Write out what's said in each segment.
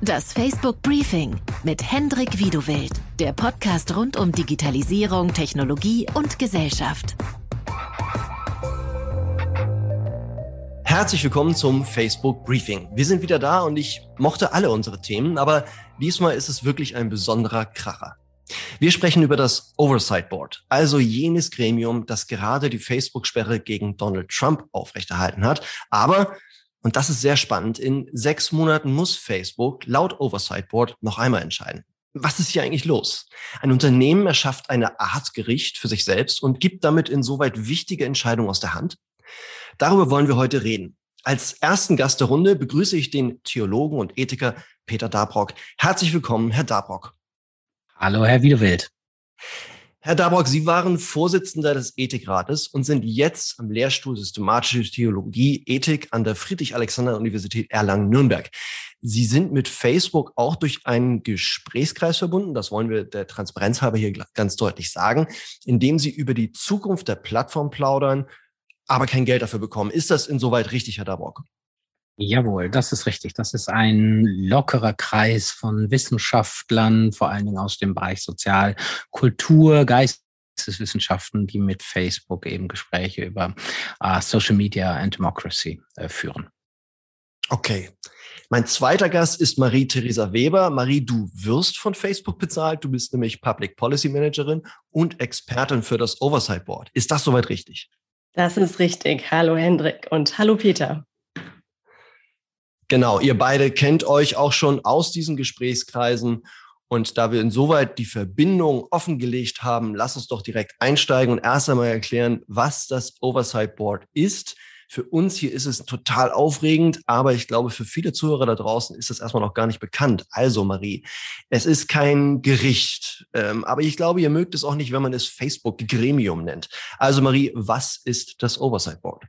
Das Facebook Briefing mit Hendrik Wiedewild, der Podcast rund um Digitalisierung, Technologie und Gesellschaft. Herzlich willkommen zum Facebook Briefing. Wir sind wieder da und ich mochte alle unsere Themen, aber diesmal ist es wirklich ein besonderer Kracher. Wir sprechen über das Oversight Board, also jenes Gremium, das gerade die Facebook-Sperre gegen Donald Trump aufrechterhalten hat, aber und das ist sehr spannend. In sechs Monaten muss Facebook laut Oversight Board noch einmal entscheiden. Was ist hier eigentlich los? Ein Unternehmen erschafft eine Art Gericht für sich selbst und gibt damit insoweit wichtige Entscheidungen aus der Hand. Darüber wollen wir heute reden. Als ersten Gast der Runde begrüße ich den Theologen und Ethiker Peter Dabrock. Herzlich willkommen, Herr Dabrock. Hallo, Herr Wiedewild. Herr Dabrock, Sie waren Vorsitzender des Ethikrates und sind jetzt am Lehrstuhl Systematische Theologie, Ethik an der Friedrich-Alexander-Universität Erlangen-Nürnberg. Sie sind mit Facebook auch durch einen Gesprächskreis verbunden, das wollen wir der Transparenz halber hier ganz deutlich sagen, indem Sie über die Zukunft der Plattform plaudern, aber kein Geld dafür bekommen. Ist das insoweit richtig, Herr Dabrock? Jawohl, das ist richtig. Das ist ein lockerer Kreis von Wissenschaftlern, vor allen Dingen aus dem Bereich Sozial, Kultur, Geisteswissenschaften, die mit Facebook eben Gespräche über uh, Social Media and Democracy äh, führen. Okay. Mein zweiter Gast ist Marie-Theresa Weber. Marie, du wirst von Facebook bezahlt. Du bist nämlich Public Policy Managerin und Expertin für das Oversight Board. Ist das soweit richtig? Das ist richtig. Hallo Hendrik und hallo Peter. Genau, ihr beide kennt euch auch schon aus diesen Gesprächskreisen. Und da wir insoweit die Verbindung offengelegt haben, lass uns doch direkt einsteigen und erst einmal erklären, was das Oversight Board ist. Für uns hier ist es total aufregend, aber ich glaube, für viele Zuhörer da draußen ist das erstmal noch gar nicht bekannt. Also, Marie, es ist kein Gericht, ähm, aber ich glaube, ihr mögt es auch nicht, wenn man es Facebook-Gremium nennt. Also, Marie, was ist das Oversight Board?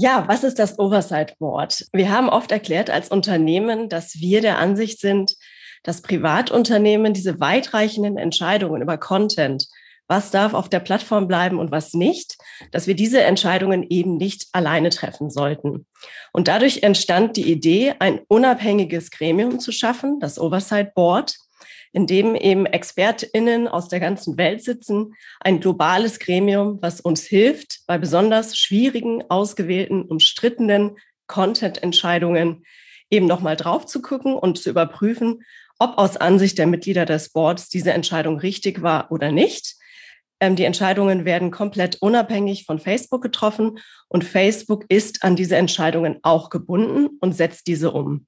Ja, was ist das Oversight Board? Wir haben oft erklärt als Unternehmen, dass wir der Ansicht sind, dass Privatunternehmen diese weitreichenden Entscheidungen über Content, was darf auf der Plattform bleiben und was nicht, dass wir diese Entscheidungen eben nicht alleine treffen sollten. Und dadurch entstand die Idee, ein unabhängiges Gremium zu schaffen, das Oversight Board, in dem eben ExpertInnen aus der ganzen Welt sitzen, ein globales Gremium, was uns hilft, bei besonders schwierigen, ausgewählten, umstrittenen Content-Entscheidungen eben nochmal drauf zu gucken und zu überprüfen, ob aus Ansicht der Mitglieder des Boards diese Entscheidung richtig war oder nicht. Ähm, die Entscheidungen werden komplett unabhängig von Facebook getroffen und Facebook ist an diese Entscheidungen auch gebunden und setzt diese um.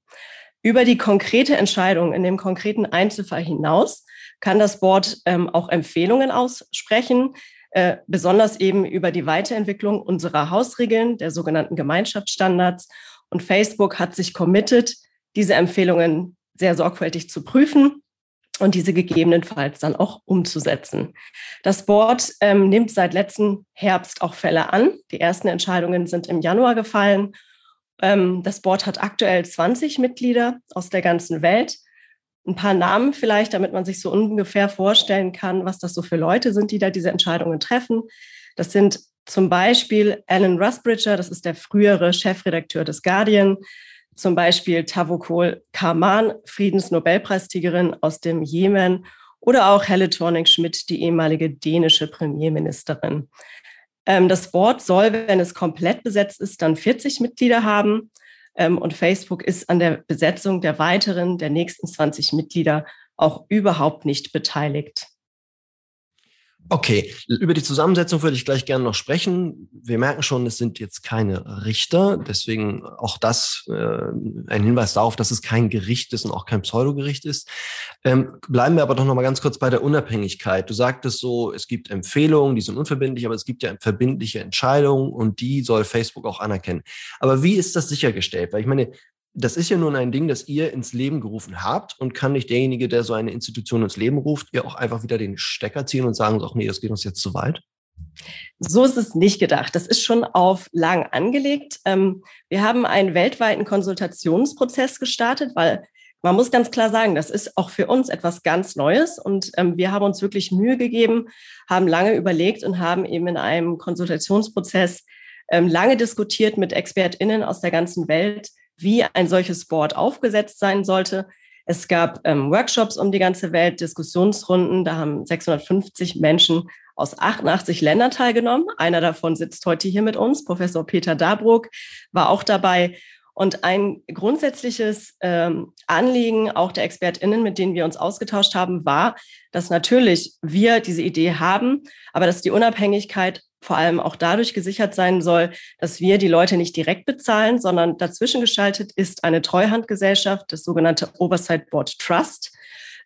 Über die konkrete Entscheidung in dem konkreten Einzelfall hinaus kann das Board ähm, auch Empfehlungen aussprechen, äh, besonders eben über die Weiterentwicklung unserer Hausregeln, der sogenannten Gemeinschaftsstandards. Und Facebook hat sich committed, diese Empfehlungen sehr sorgfältig zu prüfen und diese gegebenenfalls dann auch umzusetzen. Das Board ähm, nimmt seit letzten Herbst auch Fälle an. Die ersten Entscheidungen sind im Januar gefallen das Board hat aktuell 20 Mitglieder aus der ganzen Welt. Ein paar Namen vielleicht, damit man sich so ungefähr vorstellen kann, was das so für Leute sind, die da diese Entscheidungen treffen. Das sind zum Beispiel Alan Rusbridger, das ist der frühere Chefredakteur des Guardian, zum Beispiel Tavokol Karman, Friedensnobelpreisträgerin aus dem Jemen oder auch Helle Thorning-Schmidt, die ehemalige dänische Premierministerin. Ähm, das Board soll, wenn es komplett besetzt ist, dann 40 Mitglieder haben. Ähm, und Facebook ist an der Besetzung der weiteren, der nächsten 20 Mitglieder auch überhaupt nicht beteiligt. Okay, über die Zusammensetzung würde ich gleich gerne noch sprechen. Wir merken schon, es sind jetzt keine Richter, deswegen auch das äh, ein Hinweis darauf, dass es kein Gericht ist und auch kein Pseudogericht ist. Ähm, bleiben wir aber doch noch mal ganz kurz bei der Unabhängigkeit. Du sagtest so, es gibt Empfehlungen, die sind unverbindlich, aber es gibt ja verbindliche Entscheidungen und die soll Facebook auch anerkennen. Aber wie ist das sichergestellt? Weil ich meine, das ist ja nun ein Ding, das ihr ins Leben gerufen habt und kann nicht derjenige, der so eine Institution ins Leben ruft, ihr auch einfach wieder den Stecker ziehen und sagen, ach nee, das geht uns jetzt zu weit? So ist es nicht gedacht. Das ist schon auf lang angelegt. Ähm, wir haben einen weltweiten Konsultationsprozess gestartet, weil man muss ganz klar sagen, das ist auch für uns etwas ganz Neues und ähm, wir haben uns wirklich Mühe gegeben, haben lange überlegt und haben eben in einem Konsultationsprozess ähm, lange diskutiert mit ExpertInnen aus der ganzen Welt, wie ein solches Board aufgesetzt sein sollte. Es gab ähm, Workshops um die ganze Welt, Diskussionsrunden. Da haben 650 Menschen aus 88 Ländern teilgenommen. Einer davon sitzt heute hier mit uns. Professor Peter Dabruck war auch dabei. Und ein grundsätzliches ähm, Anliegen auch der ExpertInnen, mit denen wir uns ausgetauscht haben, war, dass natürlich wir diese Idee haben, aber dass die Unabhängigkeit vor allem auch dadurch gesichert sein soll, dass wir die Leute nicht direkt bezahlen, sondern dazwischen geschaltet ist eine Treuhandgesellschaft, das sogenannte Oversight Board Trust.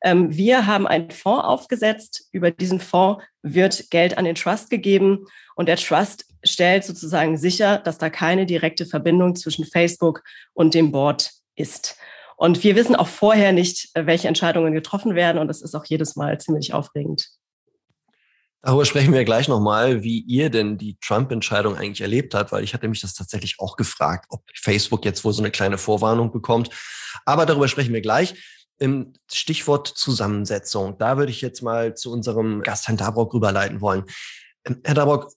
Ähm, wir haben einen Fonds aufgesetzt. Über diesen Fonds wird Geld an den Trust gegeben und der Trust stellt sozusagen sicher, dass da keine direkte Verbindung zwischen Facebook und dem Board ist. Und wir wissen auch vorher nicht, welche Entscheidungen getroffen werden und das ist auch jedes Mal ziemlich aufregend. Darüber sprechen wir gleich nochmal, wie ihr denn die Trump-Entscheidung eigentlich erlebt habt, weil ich hatte mich das tatsächlich auch gefragt, ob Facebook jetzt wohl so eine kleine Vorwarnung bekommt. Aber darüber sprechen wir gleich. Im Stichwort Zusammensetzung, da würde ich jetzt mal zu unserem Gast Herrn Dabrock rüberleiten wollen. Ähm, Herr Dabrock,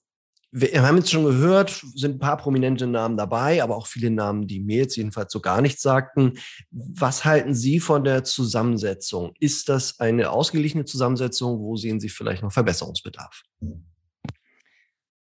wir haben jetzt schon gehört, sind ein paar prominente Namen dabei, aber auch viele Namen, die mir jetzt jedenfalls so gar nichts sagten. Was halten Sie von der Zusammensetzung? Ist das eine ausgeglichene Zusammensetzung? Wo sehen Sie vielleicht noch Verbesserungsbedarf?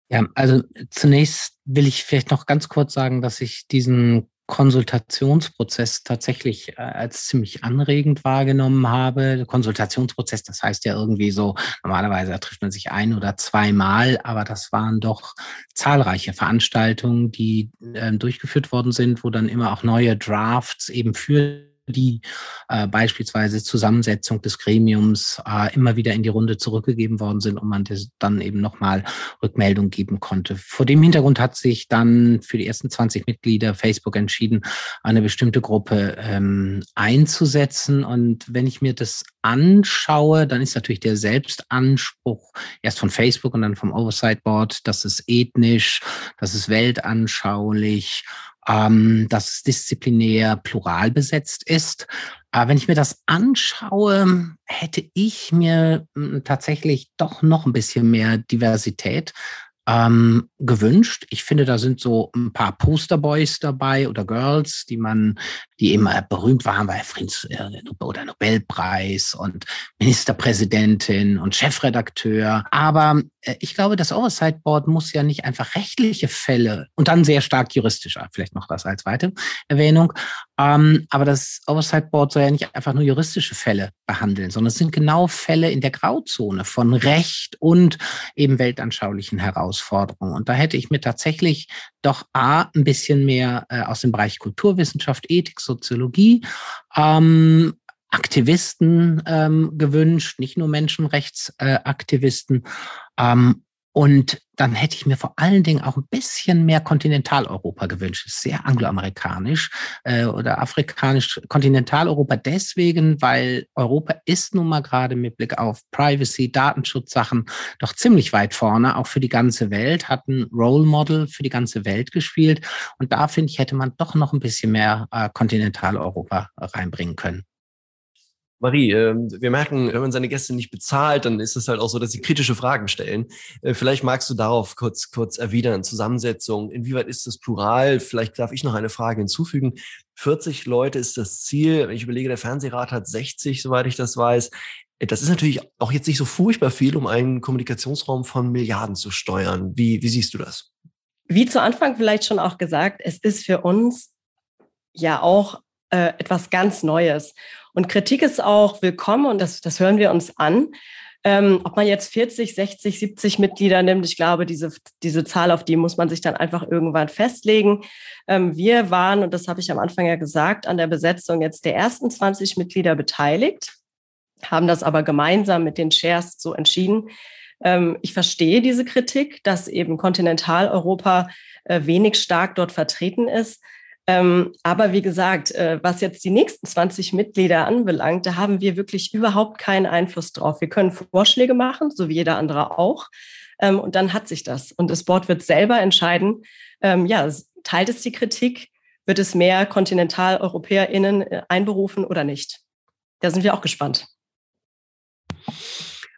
Ja, also zunächst will ich vielleicht noch ganz kurz sagen, dass ich diesen Konsultationsprozess tatsächlich äh, als ziemlich anregend wahrgenommen habe. Konsultationsprozess, das heißt ja irgendwie so, normalerweise trifft man sich ein oder zweimal, aber das waren doch zahlreiche Veranstaltungen, die äh, durchgeführt worden sind, wo dann immer auch neue Drafts eben für die äh, beispielsweise Zusammensetzung des Gremiums äh, immer wieder in die Runde zurückgegeben worden sind und man dann eben nochmal Rückmeldung geben konnte. Vor dem Hintergrund hat sich dann für die ersten 20 Mitglieder Facebook entschieden, eine bestimmte Gruppe ähm, einzusetzen. Und wenn ich mir das anschaue, dann ist natürlich der Selbstanspruch erst von Facebook und dann vom Oversight Board, das ist ethnisch, das ist weltanschaulich ähm, dass disziplinär plural besetzt ist. Aber wenn ich mir das anschaue, hätte ich mir hm, tatsächlich doch noch ein bisschen mehr Diversität ähm, gewünscht. Ich finde, da sind so ein paar Posterboys dabei oder Girls, die man, die eben berühmt waren bei Friedens äh, oder Nobelpreis und Ministerpräsidentin und Chefredakteur. Aber äh, ich glaube, das Oversight Board muss ja nicht einfach rechtliche Fälle und dann sehr stark juristisch, vielleicht noch das als zweite Erwähnung. Ähm, aber das Oversight Board soll ja nicht einfach nur juristische Fälle behandeln, sondern es sind genau Fälle in der Grauzone von Recht und eben weltanschaulichen Herausforderungen. Und da hätte ich mir tatsächlich doch A, ein bisschen mehr äh, aus dem Bereich Kulturwissenschaft, Ethik, Soziologie, ähm, Aktivisten ähm, gewünscht, nicht nur Menschenrechtsaktivisten. Äh, ähm, und dann hätte ich mir vor allen Dingen auch ein bisschen mehr Kontinentaleuropa gewünscht. Sehr angloamerikanisch äh, oder afrikanisch. Kontinentaleuropa deswegen, weil Europa ist nun mal gerade mit Blick auf Privacy, Datenschutzsachen doch ziemlich weit vorne, auch für die ganze Welt, hat ein Role Model für die ganze Welt gespielt. Und da finde ich, hätte man doch noch ein bisschen mehr äh, Kontinentaleuropa reinbringen können. Marie, äh, wir merken, wenn man seine Gäste nicht bezahlt, dann ist es halt auch so, dass sie kritische Fragen stellen. Äh, vielleicht magst du darauf kurz, kurz erwidern. Zusammensetzung. Inwieweit ist das plural? Vielleicht darf ich noch eine Frage hinzufügen. 40 Leute ist das Ziel. Wenn ich überlege, der Fernsehrat hat 60, soweit ich das weiß. Äh, das ist natürlich auch jetzt nicht so furchtbar viel, um einen Kommunikationsraum von Milliarden zu steuern. Wie, wie siehst du das? Wie zu Anfang vielleicht schon auch gesagt, es ist für uns ja auch äh, etwas ganz Neues. Und Kritik ist auch willkommen und das, das hören wir uns an. Ähm, ob man jetzt 40, 60, 70 Mitglieder nimmt, ich glaube, diese, diese Zahl, auf die muss man sich dann einfach irgendwann festlegen. Ähm, wir waren, und das habe ich am Anfang ja gesagt, an der Besetzung jetzt der ersten 20 Mitglieder beteiligt, haben das aber gemeinsam mit den Shares so entschieden. Ähm, ich verstehe diese Kritik, dass eben Kontinentaleuropa äh, wenig stark dort vertreten ist. Ähm, aber wie gesagt, äh, was jetzt die nächsten 20 Mitglieder anbelangt, da haben wir wirklich überhaupt keinen Einfluss drauf. Wir können Vorschläge machen, so wie jeder andere auch. Ähm, und dann hat sich das. Und das Board wird selber entscheiden, ähm, ja, teilt es die Kritik, wird es mehr KontinentaleuropäerInnen äh, einberufen oder nicht? Da sind wir auch gespannt.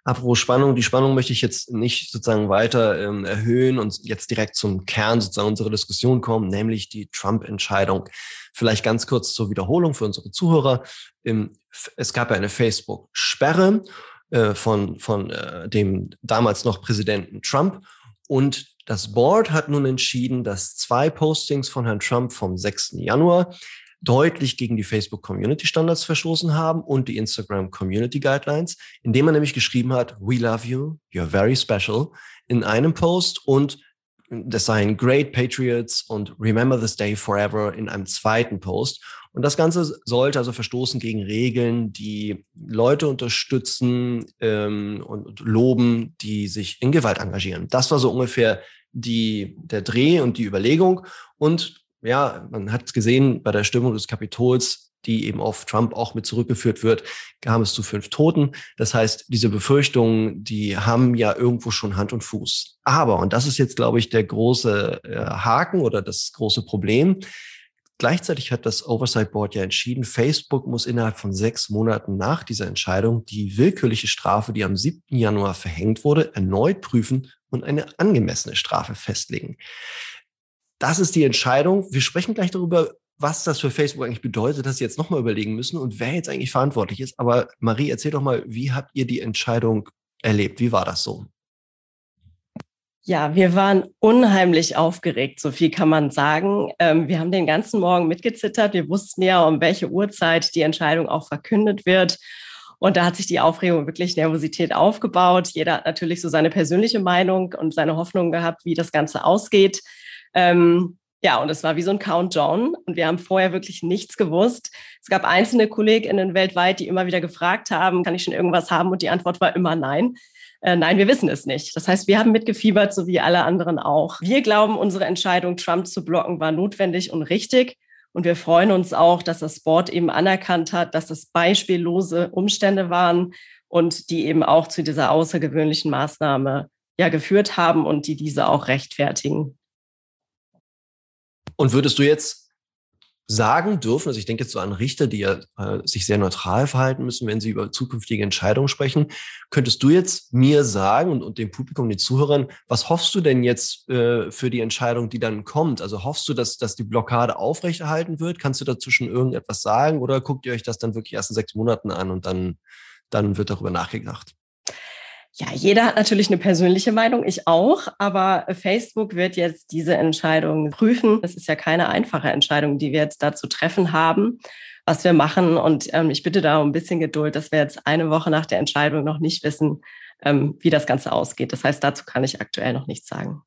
Apropos Spannung, die Spannung möchte ich jetzt nicht sozusagen weiter ähm, erhöhen und jetzt direkt zum Kern sozusagen unserer Diskussion kommen, nämlich die Trump-Entscheidung. Vielleicht ganz kurz zur Wiederholung für unsere Zuhörer. Ähm, es gab ja eine Facebook-Sperre äh, von, von äh, dem damals noch Präsidenten Trump und das Board hat nun entschieden, dass zwei Postings von Herrn Trump vom 6. Januar deutlich gegen die Facebook Community Standards verstoßen haben und die Instagram Community Guidelines, indem er nämlich geschrieben hat, we love you, you're very special in einem Post und das seien Great Patriots und Remember this Day Forever in einem zweiten Post. Und das Ganze sollte also verstoßen gegen Regeln, die Leute unterstützen ähm, und loben, die sich in Gewalt engagieren. Das war so ungefähr die, der Dreh und die Überlegung. Und ja, man hat gesehen bei der Stimmung des Kapitols, die eben auf Trump auch mit zurückgeführt wird, kam es zu fünf Toten. Das heißt, diese Befürchtungen, die haben ja irgendwo schon Hand und Fuß. Aber, und das ist jetzt, glaube ich, der große äh, Haken oder das große Problem, Gleichzeitig hat das Oversight Board ja entschieden, Facebook muss innerhalb von sechs Monaten nach dieser Entscheidung die willkürliche Strafe, die am 7. Januar verhängt wurde, erneut prüfen und eine angemessene Strafe festlegen das ist die Entscheidung. Wir sprechen gleich darüber, was das für Facebook eigentlich bedeutet, dass sie jetzt nochmal überlegen müssen und wer jetzt eigentlich verantwortlich ist. Aber Marie, erzähl doch mal, wie habt ihr die Entscheidung erlebt? Wie war das so? Ja, wir waren unheimlich aufgeregt, so viel kann man sagen. Ähm, wir haben den ganzen Morgen mitgezittert. Wir wussten ja, um welche Uhrzeit die Entscheidung auch verkündet wird. Und da hat sich die Aufregung wirklich Nervosität aufgebaut. Jeder hat natürlich so seine persönliche Meinung und seine Hoffnung gehabt, wie das Ganze ausgeht. Ähm, ja, und es war wie so ein Countdown und wir haben vorher wirklich nichts gewusst. Es gab einzelne KollegInnen weltweit, die immer wieder gefragt haben, kann ich schon irgendwas haben? Und die Antwort war immer nein. Äh, nein, wir wissen es nicht. Das heißt, wir haben mitgefiebert, so wie alle anderen auch. Wir glauben, unsere Entscheidung, Trump zu blocken, war notwendig und richtig. Und wir freuen uns auch, dass das Board eben anerkannt hat, dass das beispiellose Umstände waren und die eben auch zu dieser außergewöhnlichen Maßnahme ja geführt haben und die diese auch rechtfertigen. Und würdest du jetzt sagen dürfen, also ich denke jetzt so an Richter, die ja äh, sich sehr neutral verhalten müssen, wenn sie über zukünftige Entscheidungen sprechen, könntest du jetzt mir sagen und, und dem Publikum, den Zuhörern, was hoffst du denn jetzt äh, für die Entscheidung, die dann kommt? Also hoffst du, dass, dass die Blockade aufrechterhalten wird? Kannst du dazu schon irgendetwas sagen oder guckt ihr euch das dann wirklich erst in sechs Monaten an und dann, dann wird darüber nachgedacht? Ja, jeder hat natürlich eine persönliche Meinung, ich auch, aber Facebook wird jetzt diese Entscheidung prüfen. Es ist ja keine einfache Entscheidung, die wir jetzt da zu treffen haben, was wir machen. Und ähm, ich bitte da um ein bisschen Geduld, dass wir jetzt eine Woche nach der Entscheidung noch nicht wissen, ähm, wie das Ganze ausgeht. Das heißt, dazu kann ich aktuell noch nichts sagen.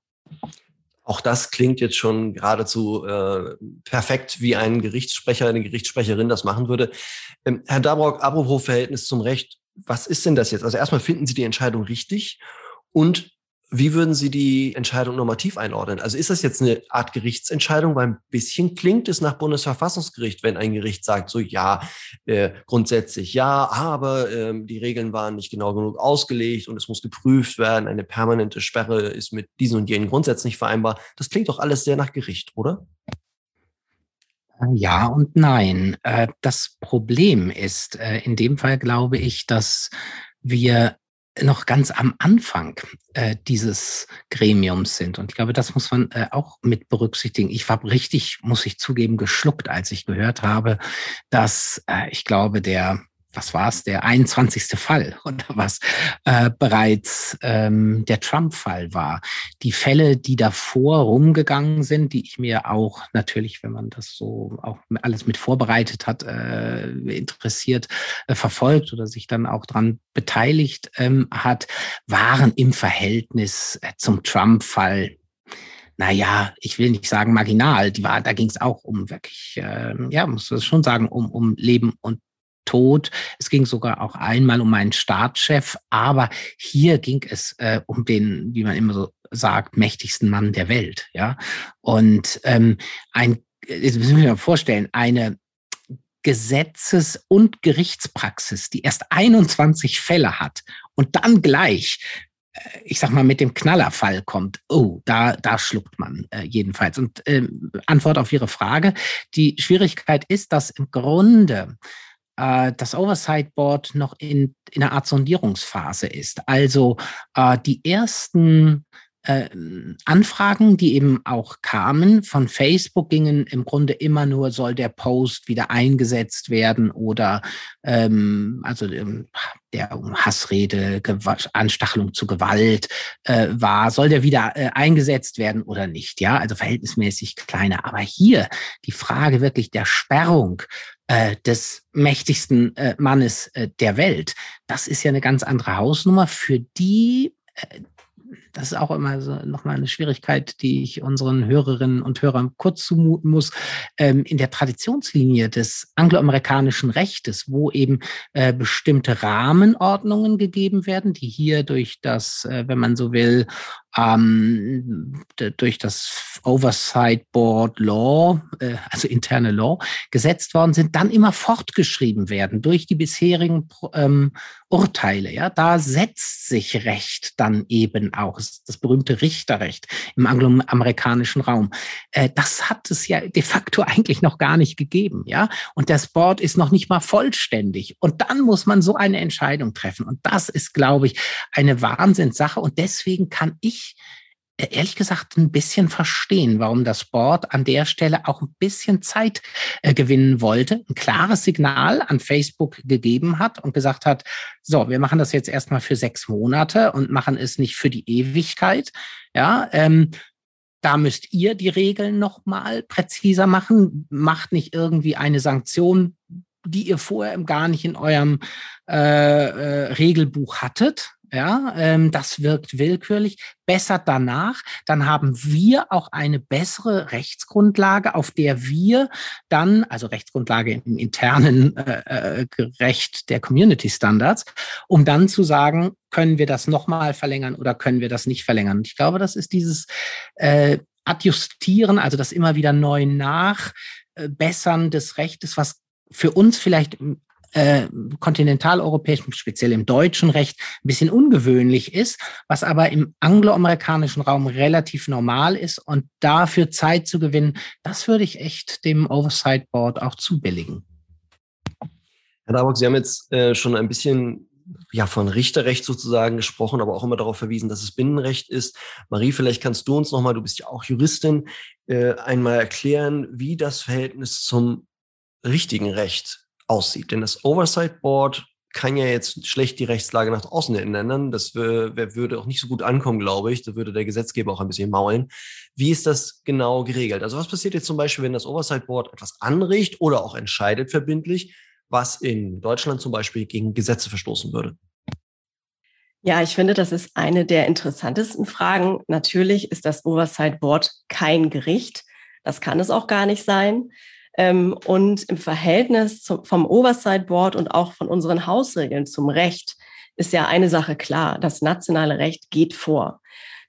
Auch das klingt jetzt schon geradezu äh, perfekt, wie ein Gerichtssprecher, eine Gerichtssprecherin das machen würde. Ähm, Herr Dabrock, apropos Verhältnis zum Recht, was ist denn das jetzt? Also erstmal finden Sie die Entscheidung richtig und wie würden Sie die Entscheidung normativ einordnen? Also ist das jetzt eine Art Gerichtsentscheidung? Weil ein bisschen klingt es nach Bundesverfassungsgericht, wenn ein Gericht sagt, so ja, äh, grundsätzlich ja, aber äh, die Regeln waren nicht genau genug ausgelegt und es muss geprüft werden. Eine permanente Sperre ist mit diesen und jenen Grundsätzen nicht vereinbar. Das klingt doch alles sehr nach Gericht, oder? Ja und nein. Äh, das Problem ist, äh, in dem Fall glaube ich, dass wir noch ganz am Anfang äh, dieses Gremiums sind. Und ich glaube, das muss man auch mit berücksichtigen. Ich war richtig, muss ich zugeben, geschluckt, als ich gehört habe, dass ich glaube, der was war es, der 21. Fall oder was äh, bereits ähm, der Trump-Fall war. Die Fälle, die davor rumgegangen sind, die ich mir auch natürlich, wenn man das so auch alles mit vorbereitet hat, äh, interessiert, äh, verfolgt oder sich dann auch dran beteiligt ähm, hat, waren im Verhältnis äh, zum Trump-Fall naja, ich will nicht sagen marginal, die war, da ging es auch um wirklich, äh, ja, muss man schon sagen, um, um Leben und Tod. Es ging sogar auch einmal um meinen Staatschef, aber hier ging es äh, um den, wie man immer so sagt, mächtigsten Mann der Welt. Ja, und ähm, ein, jetzt müssen wir mal vorstellen, eine Gesetzes- und Gerichtspraxis, die erst 21 Fälle hat und dann gleich äh, ich sag mal, mit dem Knallerfall kommt, oh, da, da schluckt man äh, jedenfalls. Und äh, Antwort auf Ihre Frage, die Schwierigkeit ist, dass im Grunde äh, das Oversight Board noch in, in einer Art Sondierungsphase ist. Also äh, die ersten äh, Anfragen, die eben auch kamen von Facebook, gingen im Grunde immer nur, soll der Post wieder eingesetzt werden oder ähm, also ähm, der Hassrede, Anstachelung zu Gewalt äh, war, soll der wieder äh, eingesetzt werden oder nicht? Ja, also verhältnismäßig kleiner. Aber hier die Frage wirklich der Sperrung äh, des mächtigsten äh, Mannes äh, der Welt, das ist ja eine ganz andere Hausnummer, für die das ist auch immer so nochmal eine Schwierigkeit, die ich unseren Hörerinnen und Hörern kurz zumuten muss. Ähm, in der Traditionslinie des angloamerikanischen Rechtes, wo eben äh, bestimmte Rahmenordnungen gegeben werden, die hier durch das, äh, wenn man so will, ähm, durch das Oversight Board Law, äh, also interne Law, gesetzt worden sind, dann immer fortgeschrieben werden durch die bisherigen ähm, Urteile. Ja, da setzt sich Recht dann eben das, das berühmte Richterrecht im angloamerikanischen Raum. Äh, das hat es ja de facto eigentlich noch gar nicht gegeben. Ja, und das Board ist noch nicht mal vollständig. Und dann muss man so eine Entscheidung treffen. Und das ist, glaube ich, eine Wahnsinnssache. Und deswegen kann ich äh, ehrlich gesagt ein bisschen verstehen, warum das Board an der Stelle auch ein bisschen Zeit äh, gewinnen wollte, ein klares Signal an Facebook gegeben hat und gesagt hat, so, wir machen das jetzt erstmal für sechs Monate und machen es nicht für die Ewigkeit. Ja, ähm, da müsst ihr die Regeln nochmal präziser machen. Macht nicht irgendwie eine Sanktion, die ihr vorher gar nicht in eurem äh, äh, Regelbuch hattet, ja, ähm, das wirkt willkürlich. Besser danach, dann haben wir auch eine bessere Rechtsgrundlage, auf der wir dann, also Rechtsgrundlage im internen äh, äh, Recht der Community Standards, um dann zu sagen, können wir das nochmal verlängern oder können wir das nicht verlängern. Und ich glaube, das ist dieses äh, Adjustieren, also das immer wieder neu nachbessern des Rechtes, was für uns vielleicht äh, kontinentaleuropäischen, speziell im deutschen Recht, ein bisschen ungewöhnlich ist, was aber im angloamerikanischen Raum relativ normal ist und dafür Zeit zu gewinnen, das würde ich echt dem Oversight Board auch zubilligen. Herr Darbock, Sie haben jetzt äh, schon ein bisschen ja, von Richterrecht sozusagen gesprochen, aber auch immer darauf verwiesen, dass es Binnenrecht ist. Marie, vielleicht kannst du uns nochmal, du bist ja auch Juristin, äh, einmal erklären, wie das Verhältnis zum richtigen Recht aussieht. Denn das Oversight Board kann ja jetzt schlecht die Rechtslage nach außen ändern. Das würde auch nicht so gut ankommen, glaube ich. Da würde der Gesetzgeber auch ein bisschen maulen. Wie ist das genau geregelt? Also was passiert jetzt zum Beispiel, wenn das Oversight Board etwas anregt oder auch entscheidet verbindlich, was in Deutschland zum Beispiel gegen Gesetze verstoßen würde? Ja, ich finde, das ist eine der interessantesten Fragen. Natürlich ist das Oversight Board kein Gericht. Das kann es auch gar nicht sein. Ähm, und im Verhältnis zum, vom Oversight Board und auch von unseren Hausregeln zum Recht ist ja eine Sache klar. Das nationale Recht geht vor.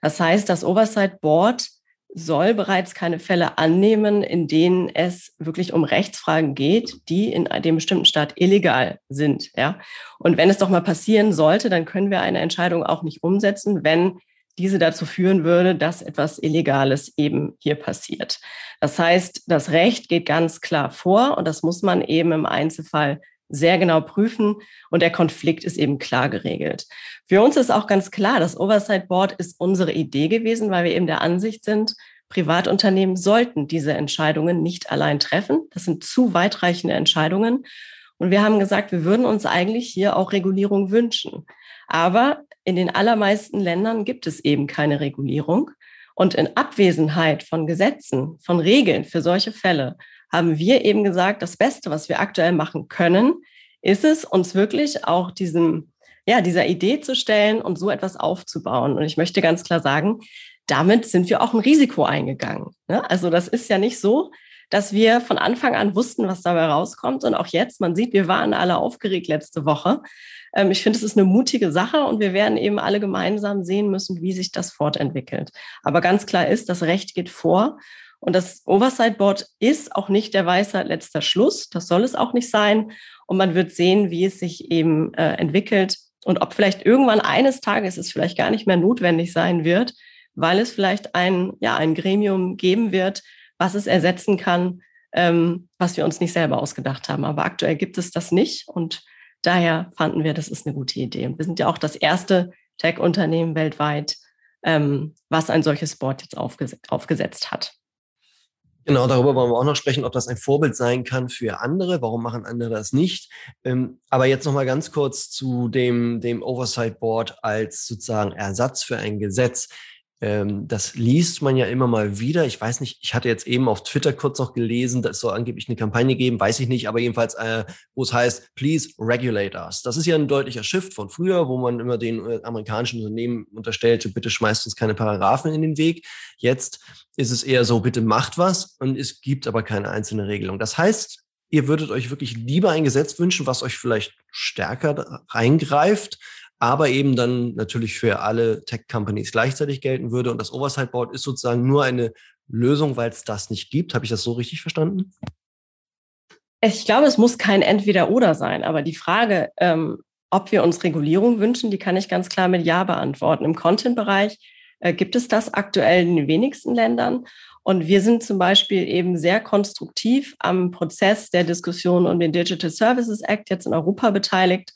Das heißt, das Oversight Board soll bereits keine Fälle annehmen, in denen es wirklich um Rechtsfragen geht, die in dem bestimmten Staat illegal sind. Ja? Und wenn es doch mal passieren sollte, dann können wir eine Entscheidung auch nicht umsetzen, wenn diese dazu führen würde, dass etwas Illegales eben hier passiert. Das heißt, das Recht geht ganz klar vor und das muss man eben im Einzelfall sehr genau prüfen und der Konflikt ist eben klar geregelt. Für uns ist auch ganz klar, das Oversight Board ist unsere Idee gewesen, weil wir eben der Ansicht sind, Privatunternehmen sollten diese Entscheidungen nicht allein treffen. Das sind zu weitreichende Entscheidungen. Und wir haben gesagt, wir würden uns eigentlich hier auch Regulierung wünschen. Aber in den allermeisten Ländern gibt es eben keine Regulierung. Und in Abwesenheit von Gesetzen, von Regeln für solche Fälle haben wir eben gesagt, das Beste, was wir aktuell machen können, ist es, uns wirklich auch diesem, ja, dieser Idee zu stellen und so etwas aufzubauen. Und ich möchte ganz klar sagen, damit sind wir auch ein Risiko eingegangen. Ne? Also das ist ja nicht so, dass wir von Anfang an wussten, was dabei rauskommt. Und auch jetzt, man sieht, wir waren alle aufgeregt letzte Woche. Ähm, ich finde, es ist eine mutige Sache und wir werden eben alle gemeinsam sehen müssen, wie sich das fortentwickelt. Aber ganz klar ist, das Recht geht vor. Und das Oversight Board ist auch nicht der Weisheit letzter Schluss. Das soll es auch nicht sein. Und man wird sehen, wie es sich eben äh, entwickelt und ob vielleicht irgendwann eines Tages es vielleicht gar nicht mehr notwendig sein wird, weil es vielleicht ein, ja, ein Gremium geben wird, was es ersetzen kann, ähm, was wir uns nicht selber ausgedacht haben. Aber aktuell gibt es das nicht und daher fanden wir, das ist eine gute Idee. Und wir sind ja auch das erste Tech-Unternehmen weltweit, ähm, was ein solches Board jetzt aufges aufgesetzt hat. Genau, darüber wollen wir auch noch sprechen, ob das ein Vorbild sein kann für andere. Warum machen andere das nicht? Ähm, aber jetzt noch mal ganz kurz zu dem, dem Oversight Board als sozusagen Ersatz für ein Gesetz. Ähm, das liest man ja immer mal wieder. Ich weiß nicht, ich hatte jetzt eben auf Twitter kurz noch gelesen, dass es soll angeblich eine Kampagne geben, weiß ich nicht, aber jedenfalls, äh, wo es heißt, please regulate us. Das ist ja ein deutlicher Shift von früher, wo man immer den äh, amerikanischen Unternehmen unterstellte, bitte schmeißt uns keine Paragraphen in den Weg. Jetzt ist es eher so, bitte macht was und es gibt aber keine einzelne Regelung. Das heißt, ihr würdet euch wirklich lieber ein Gesetz wünschen, was euch vielleicht stärker reingreift, aber eben dann natürlich für alle Tech-Companies gleichzeitig gelten würde. Und das Oversight Board ist sozusagen nur eine Lösung, weil es das nicht gibt. Habe ich das so richtig verstanden? Ich glaube, es muss kein Entweder-Oder sein. Aber die Frage, ähm, ob wir uns Regulierung wünschen, die kann ich ganz klar mit Ja beantworten. Im Content-Bereich äh, gibt es das aktuell in den wenigsten Ländern. Und wir sind zum Beispiel eben sehr konstruktiv am Prozess der Diskussion um den Digital Services Act jetzt in Europa beteiligt.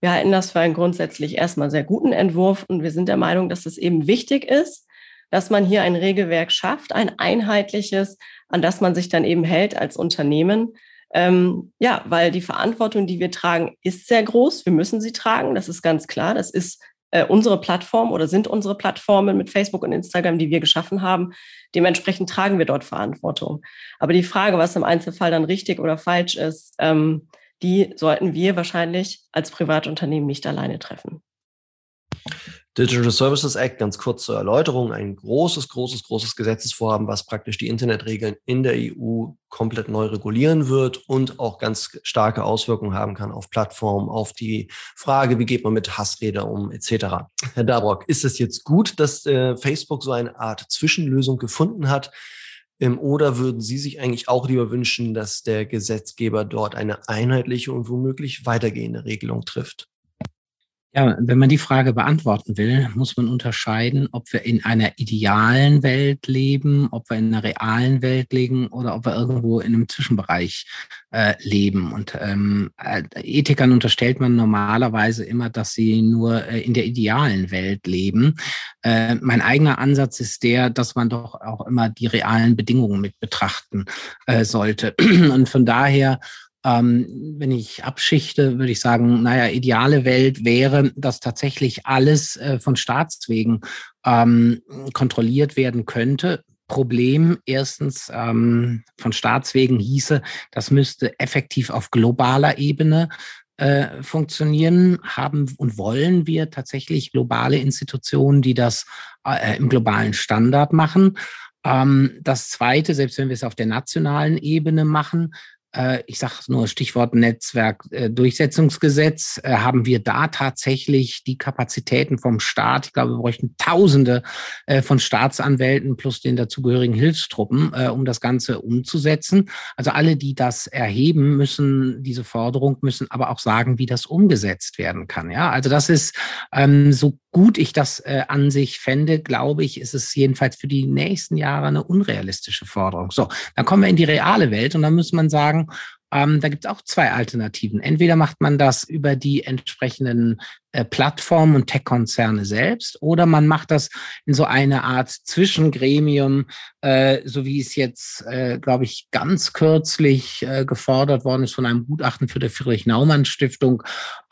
Wir halten das für einen grundsätzlich erstmal sehr guten Entwurf und wir sind der Meinung, dass es eben wichtig ist, dass man hier ein Regelwerk schafft, ein einheitliches, an das man sich dann eben hält als Unternehmen. Ähm, ja, weil die Verantwortung, die wir tragen, ist sehr groß. Wir müssen sie tragen, das ist ganz klar. Das ist äh, unsere Plattform oder sind unsere Plattformen mit Facebook und Instagram, die wir geschaffen haben. Dementsprechend tragen wir dort Verantwortung. Aber die Frage, was im Einzelfall dann richtig oder falsch ist, ähm, die sollten wir wahrscheinlich als Privatunternehmen nicht alleine treffen. Digital Services Act, ganz kurz zur Erläuterung, ein großes, großes, großes Gesetzesvorhaben, was praktisch die Internetregeln in der EU komplett neu regulieren wird und auch ganz starke Auswirkungen haben kann auf Plattformen, auf die Frage, wie geht man mit Hassräder um, etc. Herr Dabrock, ist es jetzt gut, dass äh, Facebook so eine Art Zwischenlösung gefunden hat? Ähm, oder würden Sie sich eigentlich auch lieber wünschen, dass der Gesetzgeber dort eine einheitliche und womöglich weitergehende Regelung trifft? Ja, wenn man die Frage beantworten will, muss man unterscheiden, ob wir in einer idealen Welt leben, ob wir in einer realen Welt leben oder ob wir irgendwo in einem Zwischenbereich äh, leben. Und ähm, äh, Ethikern unterstellt man normalerweise immer, dass sie nur äh, in der idealen Welt leben. Äh, mein eigener Ansatz ist der, dass man doch auch immer die realen Bedingungen mit betrachten äh, sollte. Und von daher ähm, wenn ich abschichte, würde ich sagen, naja, ideale Welt wäre, dass tatsächlich alles äh, von Staatswegen ähm, kontrolliert werden könnte. Problem erstens ähm, von Staatswegen hieße, das müsste effektiv auf globaler Ebene äh, funktionieren. Haben und wollen wir tatsächlich globale Institutionen, die das äh, im globalen Standard machen? Ähm, das Zweite, selbst wenn wir es auf der nationalen Ebene machen, ich sage nur Stichwort Netzwerkdurchsetzungsgesetz, äh, haben wir da tatsächlich die Kapazitäten vom Staat. Ich glaube, wir bräuchten Tausende äh, von Staatsanwälten plus den dazugehörigen Hilfstruppen, um das Ganze umzusetzen. Also alle, die das erheben, müssen diese Forderung, müssen aber auch sagen, wie das umgesetzt werden kann. Ja, also das ist ähm, so gut ich das äh, an sich fände, glaube ich, ist es jedenfalls für die nächsten Jahre eine unrealistische Forderung. So, dann kommen wir in die reale Welt und dann muss man sagen, ähm, da gibt es auch zwei Alternativen. Entweder macht man das über die entsprechenden Plattformen und Tech-Konzerne selbst oder man macht das in so eine Art Zwischengremium, äh, so wie es jetzt, äh, glaube ich, ganz kürzlich äh, gefordert worden ist von einem Gutachten für die Friedrich-Naumann-Stiftung,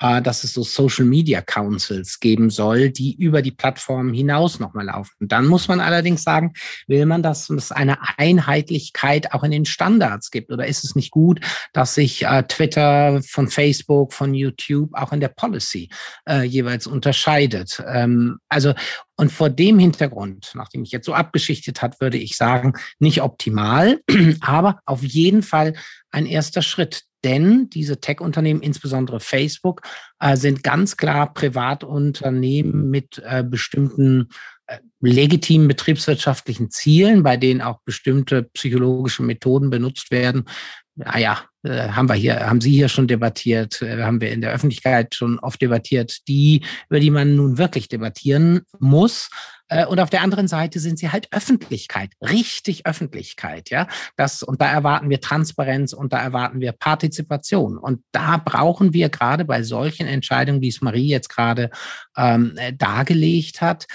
äh, dass es so Social Media Councils geben soll, die über die Plattformen hinaus nochmal laufen. Dann muss man allerdings sagen, will man, dass es eine Einheitlichkeit auch in den Standards gibt oder ist es nicht gut, dass sich äh, Twitter von Facebook, von YouTube auch in der Policy äh, jeweils unterscheidet. Ähm, also und vor dem Hintergrund, nachdem ich jetzt so abgeschichtet hat, würde ich sagen, nicht optimal, aber auf jeden Fall ein erster Schritt. Denn diese Tech-Unternehmen, insbesondere Facebook, äh, sind ganz klar Privatunternehmen mit äh, bestimmten äh, legitimen betriebswirtschaftlichen Zielen, bei denen auch bestimmte psychologische Methoden benutzt werden, naja, äh, haben wir hier, haben Sie hier schon debattiert, äh, haben wir in der Öffentlichkeit schon oft debattiert, die, über die man nun wirklich debattieren muss. Äh, und auf der anderen Seite sind sie halt Öffentlichkeit, richtig Öffentlichkeit, ja. Das, und da erwarten wir Transparenz und da erwarten wir Partizipation. Und da brauchen wir gerade bei solchen Entscheidungen, wie es Marie jetzt gerade ähm, äh, dargelegt hat,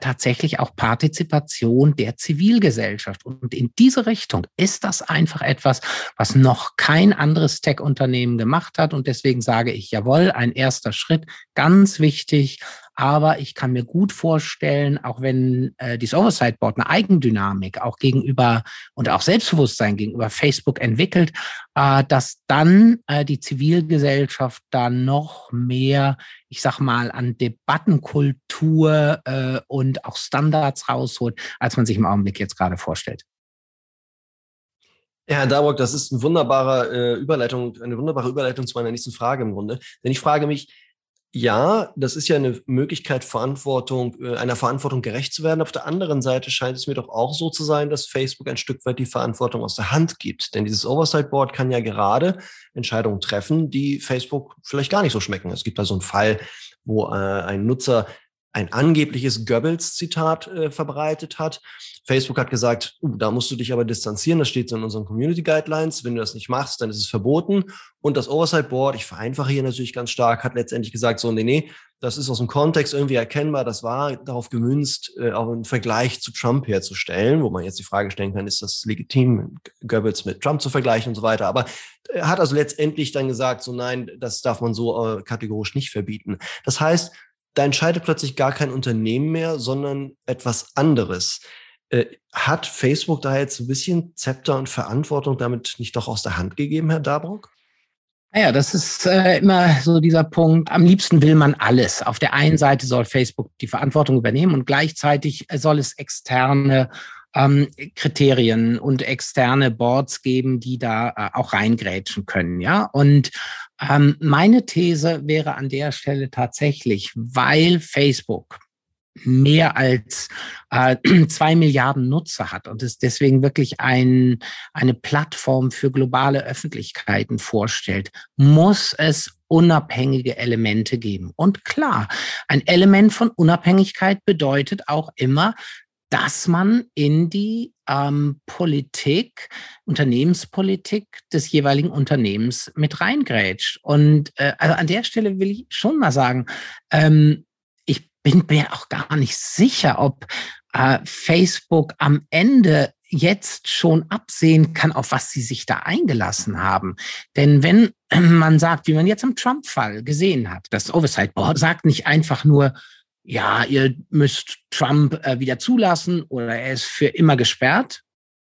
tatsächlich auch Partizipation der Zivilgesellschaft. Und in diese Richtung ist das einfach etwas, was noch kein anderes Tech-Unternehmen gemacht hat. Und deswegen sage ich, jawohl, ein erster Schritt, ganz wichtig, aber ich kann mir gut vorstellen, auch wenn äh, dieses Oversight Board eine Eigendynamik auch gegenüber und auch Selbstbewusstsein gegenüber Facebook entwickelt, äh, dass dann äh, die Zivilgesellschaft da noch mehr, ich sag mal, an Debattenkultur äh, und auch Standards rausholt, als man sich im Augenblick jetzt gerade vorstellt. Ja, Herr Darburg, das ist eine wunderbare äh, Überleitung, eine wunderbare Überleitung zu meiner nächsten Frage im Grunde. Denn ich frage mich, ja, das ist ja eine Möglichkeit, Verantwortung, äh, einer Verantwortung gerecht zu werden. Auf der anderen Seite scheint es mir doch auch so zu sein, dass Facebook ein Stück weit die Verantwortung aus der Hand gibt. Denn dieses Oversight Board kann ja gerade Entscheidungen treffen, die Facebook vielleicht gar nicht so schmecken. Es gibt da so einen Fall, wo äh, ein Nutzer ein angebliches Goebbels-Zitat äh, verbreitet hat. Facebook hat gesagt, uh, da musst du dich aber distanzieren, das steht so in unseren Community Guidelines. Wenn du das nicht machst, dann ist es verboten. Und das Oversight Board, ich vereinfache hier natürlich ganz stark, hat letztendlich gesagt, so, nee, nee, das ist aus dem Kontext irgendwie erkennbar, das war darauf gemünzt, äh, auch einen Vergleich zu Trump herzustellen, wo man jetzt die Frage stellen kann, ist das legitim, Goebbels mit Trump zu vergleichen und so weiter. Aber er hat also letztendlich dann gesagt, so nein, das darf man so äh, kategorisch nicht verbieten. Das heißt, da entscheidet plötzlich gar kein Unternehmen mehr, sondern etwas anderes. Äh, hat Facebook da jetzt ein bisschen Zepter und Verantwortung damit nicht doch aus der Hand gegeben, Herr Dabrock? Naja, das ist äh, immer so dieser Punkt. Am liebsten will man alles. Auf der einen Seite soll Facebook die Verantwortung übernehmen und gleichzeitig soll es externe ähm, Kriterien und externe Boards geben, die da äh, auch reingrätschen können. Ja, und ähm, meine These wäre an der Stelle tatsächlich, weil Facebook mehr als äh, zwei Milliarden Nutzer hat und es deswegen wirklich ein, eine Plattform für globale Öffentlichkeiten vorstellt, muss es unabhängige Elemente geben. Und klar, ein Element von Unabhängigkeit bedeutet auch immer, dass man in die ähm, Politik, Unternehmenspolitik des jeweiligen Unternehmens mit reingrätscht. Und äh, also an der Stelle will ich schon mal sagen, ähm, ich bin mir auch gar nicht sicher, ob äh, Facebook am Ende jetzt schon absehen kann, auf was sie sich da eingelassen haben. Denn wenn man sagt, wie man jetzt im Trump-Fall gesehen hat, das Oversight Board sagt nicht einfach nur, ja, ihr müsst Trump äh, wieder zulassen oder er ist für immer gesperrt,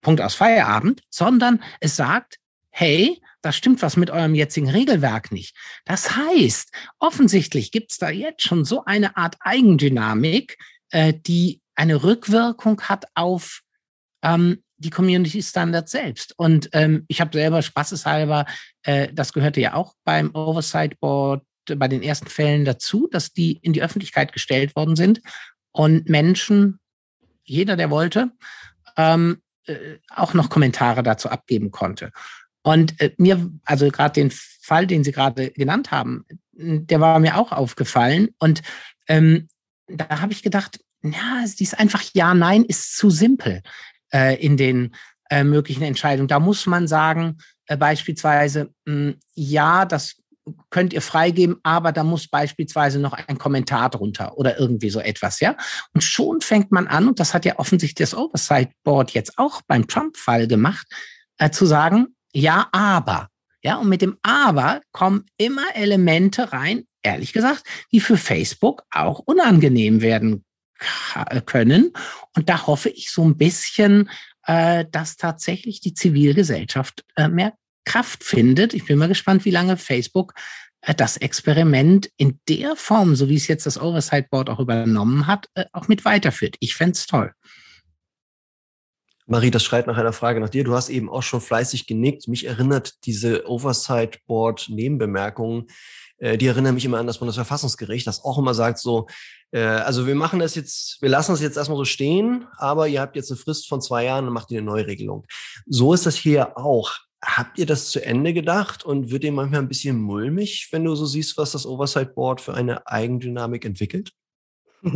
Punkt aus Feierabend, sondern es sagt, hey, da stimmt was mit eurem jetzigen Regelwerk nicht. Das heißt, offensichtlich gibt es da jetzt schon so eine Art Eigendynamik, äh, die eine Rückwirkung hat auf ähm, die Community Standards selbst. Und ähm, ich habe selber spaßeshalber, äh, das gehörte ja auch beim Oversight Board bei den ersten Fällen dazu, dass die in die Öffentlichkeit gestellt worden sind und Menschen, jeder, der wollte, ähm, äh, auch noch Kommentare dazu abgeben konnte. Und äh, mir, also gerade den Fall, den Sie gerade genannt haben, der war mir auch aufgefallen. Und ähm, da habe ich gedacht, ja, die ist einfach Ja, Nein ist zu simpel äh, in den äh, möglichen Entscheidungen. Da muss man sagen, äh, beispielsweise, mh, ja, das könnt ihr freigeben, aber da muss beispielsweise noch ein Kommentar drunter oder irgendwie so etwas, ja. Und schon fängt man an, und das hat ja offensichtlich das Oversight Board jetzt auch beim Trump-Fall gemacht, äh, zu sagen, ja, aber. Ja, und mit dem aber kommen immer Elemente rein, ehrlich gesagt, die für Facebook auch unangenehm werden können. Und da hoffe ich so ein bisschen, äh, dass tatsächlich die Zivilgesellschaft äh, mehr Kraft findet. Ich bin mal gespannt, wie lange Facebook äh, das Experiment in der Form, so wie es jetzt das Oversight Board auch übernommen hat, äh, auch mit weiterführt. Ich fände es toll. Marie, das schreit nach einer Frage nach dir. Du hast eben auch schon fleißig genickt. Mich erinnert diese Oversight Board Nebenbemerkungen, äh, die erinnern mich immer an das Bundesverfassungsgericht, das auch immer sagt so, also wir machen das jetzt, wir lassen das jetzt erstmal so stehen, aber ihr habt jetzt eine Frist von zwei Jahren und macht ihr eine Neuregelung. So ist das hier auch. Habt ihr das zu Ende gedacht und wird dir manchmal ein bisschen mulmig, wenn du so siehst, was das Oversight Board für eine Eigendynamik entwickelt?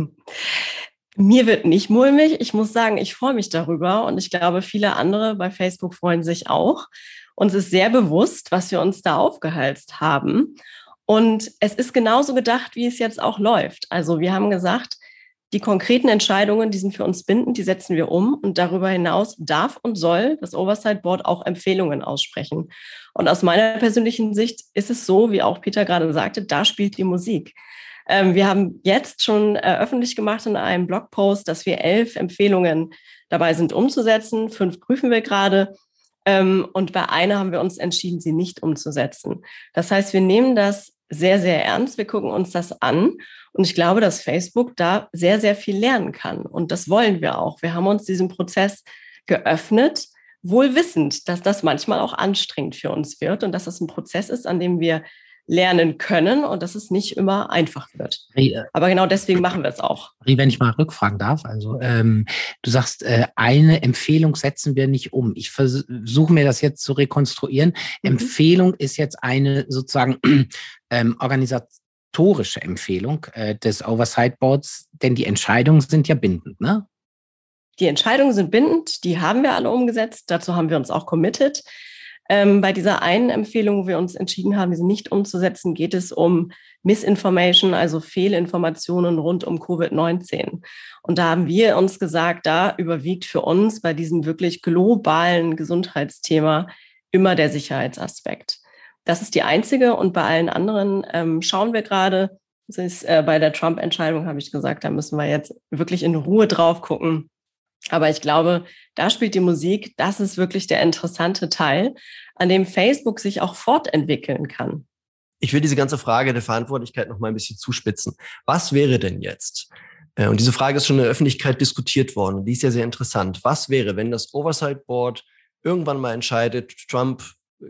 Mir wird nicht mulmig. Ich muss sagen, ich freue mich darüber und ich glaube, viele andere bei Facebook freuen sich auch. Uns ist sehr bewusst, was wir uns da aufgehalst haben. Und es ist genauso gedacht, wie es jetzt auch läuft. Also wir haben gesagt, die konkreten Entscheidungen, die sind für uns bindend, die setzen wir um. Und darüber hinaus darf und soll das Oversight Board auch Empfehlungen aussprechen. Und aus meiner persönlichen Sicht ist es so, wie auch Peter gerade sagte, da spielt die Musik. Ähm, wir haben jetzt schon äh, öffentlich gemacht in einem Blogpost, dass wir elf Empfehlungen dabei sind umzusetzen. Fünf prüfen wir gerade. Ähm, und bei einer haben wir uns entschieden, sie nicht umzusetzen. Das heißt, wir nehmen das sehr, sehr ernst. Wir gucken uns das an. Und ich glaube, dass Facebook da sehr, sehr viel lernen kann. Und das wollen wir auch. Wir haben uns diesen Prozess geöffnet, wohl wissend, dass das manchmal auch anstrengend für uns wird und dass das ein Prozess ist, an dem wir lernen können und dass es nicht immer einfach wird. Äh, Aber genau deswegen machen wir es auch. Wenn ich mal rückfragen darf, also ähm, du sagst, äh, eine Empfehlung setzen wir nicht um. Ich versuche mir das jetzt zu rekonstruieren. Mhm. Empfehlung ist jetzt eine sozusagen ähm, organisatorische Empfehlung äh, des Oversight Boards, denn die Entscheidungen sind ja bindend, ne? Die Entscheidungen sind bindend, die haben wir alle umgesetzt, dazu haben wir uns auch committed. Ähm, bei dieser einen Empfehlung, wo wir uns entschieden haben, diese nicht umzusetzen, geht es um Misinformation, also Fehlinformationen rund um Covid-19. Und da haben wir uns gesagt, da überwiegt für uns bei diesem wirklich globalen Gesundheitsthema immer der Sicherheitsaspekt. Das ist die einzige und bei allen anderen ähm, schauen wir gerade. Das ist, äh, bei der Trump-Entscheidung habe ich gesagt, da müssen wir jetzt wirklich in Ruhe drauf gucken. Aber ich glaube, da spielt die Musik, das ist wirklich der interessante Teil, an dem Facebook sich auch fortentwickeln kann. Ich will diese ganze Frage der Verantwortlichkeit noch mal ein bisschen zuspitzen. Was wäre denn jetzt? Äh, und diese Frage ist schon in der Öffentlichkeit diskutiert worden. Die ist ja sehr interessant. Was wäre, wenn das Oversight Board irgendwann mal entscheidet, Trump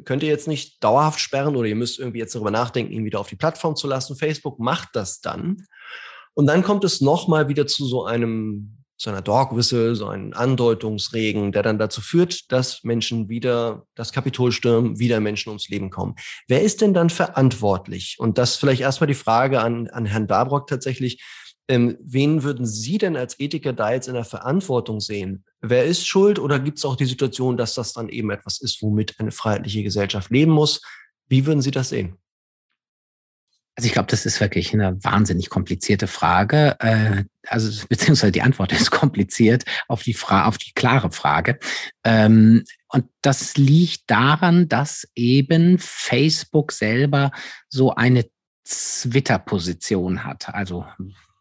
könnt ihr jetzt nicht dauerhaft sperren oder ihr müsst irgendwie jetzt darüber nachdenken, ihn wieder auf die Plattform zu lassen. Facebook macht das dann. Und dann kommt es nochmal wieder zu so einem, so einer Dog Whistle, so einem Andeutungsregen, der dann dazu führt, dass Menschen wieder das Kapitol stürmen, wieder Menschen ums Leben kommen. Wer ist denn dann verantwortlich? Und das vielleicht erstmal die Frage an, an Herrn Dabrock tatsächlich. Ähm, wen würden Sie denn als Ethiker da jetzt in der Verantwortung sehen? Wer ist schuld oder gibt es auch die Situation, dass das dann eben etwas ist, womit eine freiheitliche Gesellschaft leben muss? Wie würden Sie das sehen? Also ich glaube, das ist wirklich eine wahnsinnig komplizierte Frage. Äh, also beziehungsweise die Antwort ist kompliziert auf die Frage, auf die klare Frage. Ähm, und das liegt daran, dass eben Facebook selber so eine Twitter-Position hat. Also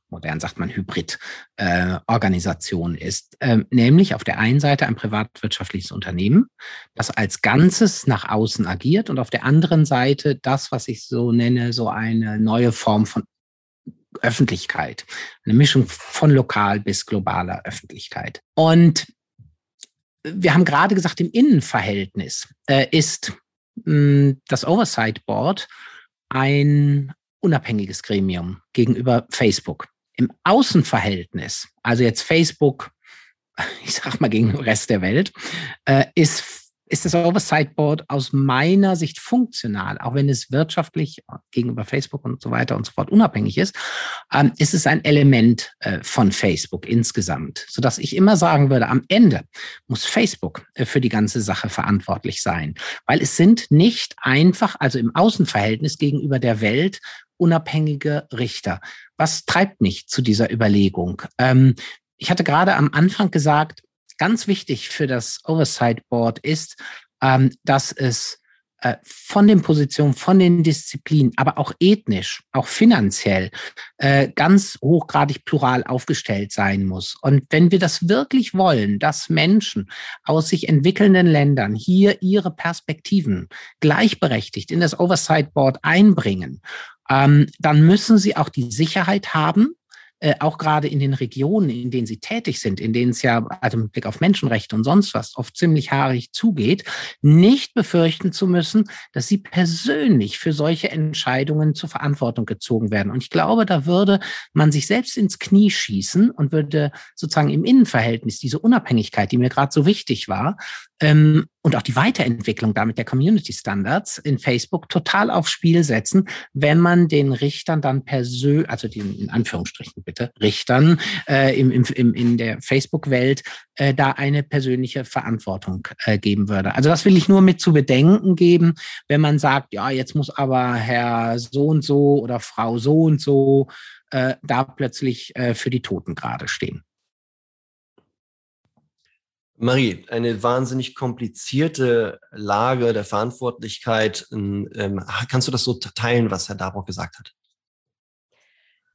modern sagt man Hybrid-Organisation äh, ist, äh, nämlich auf der einen Seite ein privatwirtschaftliches Unternehmen, das als Ganzes nach außen agiert und auf der anderen Seite das, was ich so nenne, so eine neue Form von Öffentlichkeit, eine Mischung von lokal bis globaler Öffentlichkeit. Und wir haben gerade gesagt, im Innenverhältnis äh, ist mh, hm, das Oversight Board ein unabhängiges Gremium gegenüber Facebook im Außenverhältnis, also jetzt Facebook, ich sag mal gegen den Rest der Welt, äh, ist, ist das Oversight Board aus meiner Sicht funktional, auch wenn es wirtschaftlich gegenüber Facebook und so weiter und so fort unabhängig ist, ähm, ist es ein Element äh, von Facebook insgesamt, sodass ich immer sagen würde, am Ende muss Facebook äh, für die ganze Sache verantwortlich sein, weil es sind nicht einfach, also im Außenverhältnis gegenüber der Welt, unabhängige Richter. Was treibt mich zu dieser Überlegung? Ähm, ich hatte gerade am Anfang gesagt, ganz wichtig für das Oversight Board ist, ähm, dass es äh, von den Positionen, von den Disziplinen, aber auch ethnisch, auch finanziell äh, ganz hochgradig plural aufgestellt sein muss. Und wenn wir das wirklich wollen, dass Menschen aus sich entwickelnden Ländern hier ihre Perspektiven gleichberechtigt in das Oversight Board einbringen ähm, dann müssen sie auch die Sicherheit haben, äh, auch gerade in den Regionen, in denen sie tätig sind, in denen es ja also mit Blick auf Menschenrechte und sonst was oft ziemlich haarig zugeht, nicht befürchten zu müssen, dass sie persönlich für solche Entscheidungen zur Verantwortung gezogen werden. Und ich glaube, da würde man sich selbst ins Knie schießen und würde sozusagen im Innenverhältnis diese Unabhängigkeit, die mir gerade so wichtig war, ähm, und auch die Weiterentwicklung damit der Community Standards in Facebook total aufs Spiel setzen, wenn man den Richtern dann persönlich, also den in Anführungsstrichen bitte, Richtern äh, im, im, in der Facebook-Welt äh, da eine persönliche Verantwortung äh, geben würde. Also das will ich nur mit zu bedenken geben, wenn man sagt, ja, jetzt muss aber Herr so und so oder Frau so und so äh, da plötzlich äh, für die Toten gerade stehen. Marie, eine wahnsinnig komplizierte Lage der Verantwortlichkeit. Ähm, kannst du das so teilen, was Herr Dabrock gesagt hat?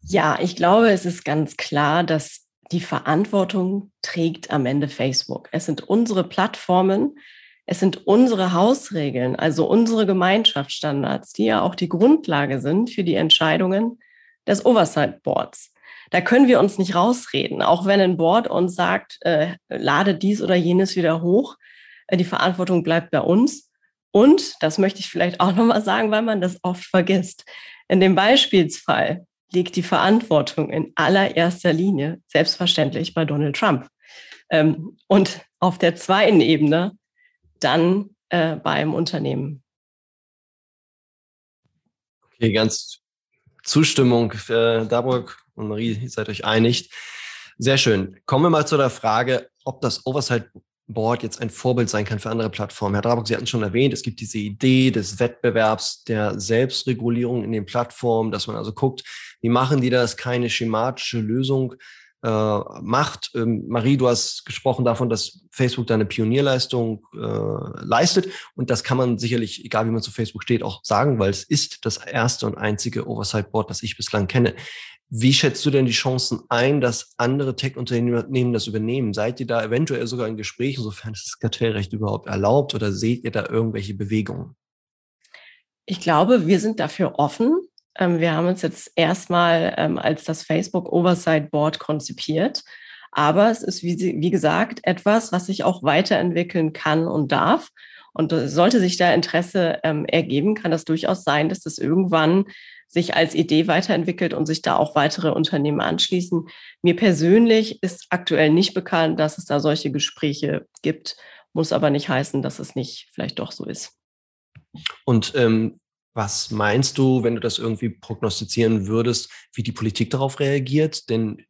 Ja, ich glaube, es ist ganz klar, dass die Verantwortung trägt am Ende Facebook. Es sind unsere Plattformen, es sind unsere Hausregeln, also unsere Gemeinschaftsstandards, die ja auch die Grundlage sind für die Entscheidungen des Oversight Boards. Da können wir uns nicht rausreden, auch wenn ein Board uns sagt, äh, lade dies oder jenes wieder hoch. Äh, die Verantwortung bleibt bei uns. Und, das möchte ich vielleicht auch nochmal sagen, weil man das oft vergisst, in dem Beispielsfall liegt die Verantwortung in allererster Linie selbstverständlich bei Donald Trump. Ähm, und auf der zweiten Ebene dann äh, beim Unternehmen. Okay, ganz Zustimmung. Äh, Darburg und Marie, ihr seid euch einig. Sehr schön. Kommen wir mal zu der Frage, ob das Oversight Board jetzt ein Vorbild sein kann für andere Plattformen. Herr Draburg, Sie hatten schon erwähnt, es gibt diese Idee des Wettbewerbs, der Selbstregulierung in den Plattformen, dass man also guckt, wie machen die das, keine schematische Lösung äh, macht. Ähm, Marie, du hast gesprochen davon, dass Facebook da eine Pionierleistung äh, leistet. Und das kann man sicherlich, egal wie man zu Facebook steht, auch sagen, weil es ist das erste und einzige Oversight Board, das ich bislang kenne. Wie schätzt du denn die Chancen ein, dass andere Tech-Unternehmen das übernehmen? Seid ihr da eventuell sogar in Gesprächen, sofern das Kartellrecht überhaupt erlaubt, oder seht ihr da irgendwelche Bewegungen? Ich glaube, wir sind dafür offen. Ähm, wir haben uns jetzt erstmal ähm, als das Facebook Oversight Board konzipiert. Aber es ist, wie, wie gesagt, etwas, was sich auch weiterentwickeln kann und darf. Und sollte sich da Interesse ähm, ergeben, kann das durchaus sein, dass das irgendwann sich als Idee weiterentwickelt und sich da auch weitere Unternehmen anschließen. Mir persönlich ist aktuell nicht bekannt, dass es da solche Gespräche gibt, muss aber nicht heißen, dass es nicht vielleicht doch so ist. Und ähm, was meinst du, wenn du das irgendwie prognostizieren würdest, wie die Politik darauf reagiert? Denn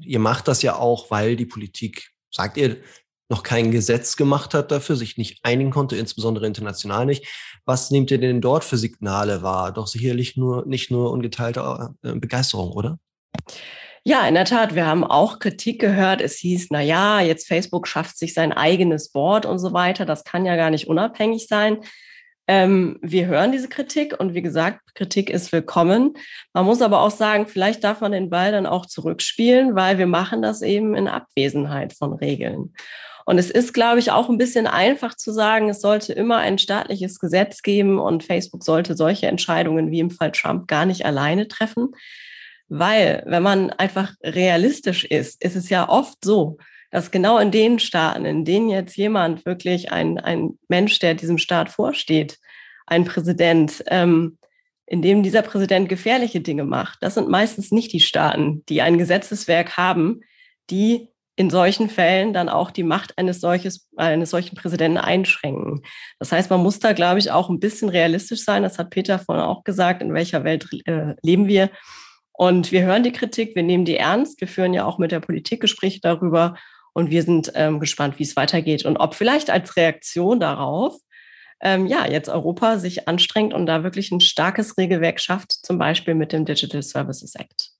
ihr macht das ja auch, weil die Politik, sagt ihr, noch kein Gesetz gemacht hat dafür, sich nicht einigen konnte, insbesondere international nicht. Was nehmt ihr denn dort für Signale wahr? Doch sicherlich nur, nicht nur ungeteilte äh, Begeisterung, oder? Ja, in der Tat. Wir haben auch Kritik gehört. Es hieß, na ja, jetzt Facebook schafft sich sein eigenes Board und so weiter. Das kann ja gar nicht unabhängig sein. Ähm, wir hören diese Kritik und wie gesagt, Kritik ist willkommen. Man muss aber auch sagen, vielleicht darf man den Ball dann auch zurückspielen, weil wir machen das eben in Abwesenheit von Regeln. Und es ist, glaube ich, auch ein bisschen einfach zu sagen, es sollte immer ein staatliches Gesetz geben und Facebook sollte solche Entscheidungen wie im Fall Trump gar nicht alleine treffen. Weil, wenn man einfach realistisch ist, ist es ja oft so, dass genau in den Staaten, in denen jetzt jemand wirklich ein, ein Mensch, der diesem Staat vorsteht, ein Präsident, ähm, in dem dieser Präsident gefährliche Dinge macht, das sind meistens nicht die Staaten, die ein Gesetzeswerk haben, die in solchen Fällen dann auch die Macht eines, solches, eines solchen Präsidenten einschränken. Das heißt, man muss da, glaube ich, auch ein bisschen realistisch sein. Das hat Peter vorhin auch gesagt, in welcher Welt äh, leben wir. Und wir hören die Kritik, wir nehmen die ernst. Wir führen ja auch mit der Politik Gespräche darüber. Und wir sind ähm, gespannt, wie es weitergeht und ob vielleicht als Reaktion darauf ähm, ja, jetzt Europa sich anstrengt und da wirklich ein starkes Regelwerk schafft, zum Beispiel mit dem Digital Services Act.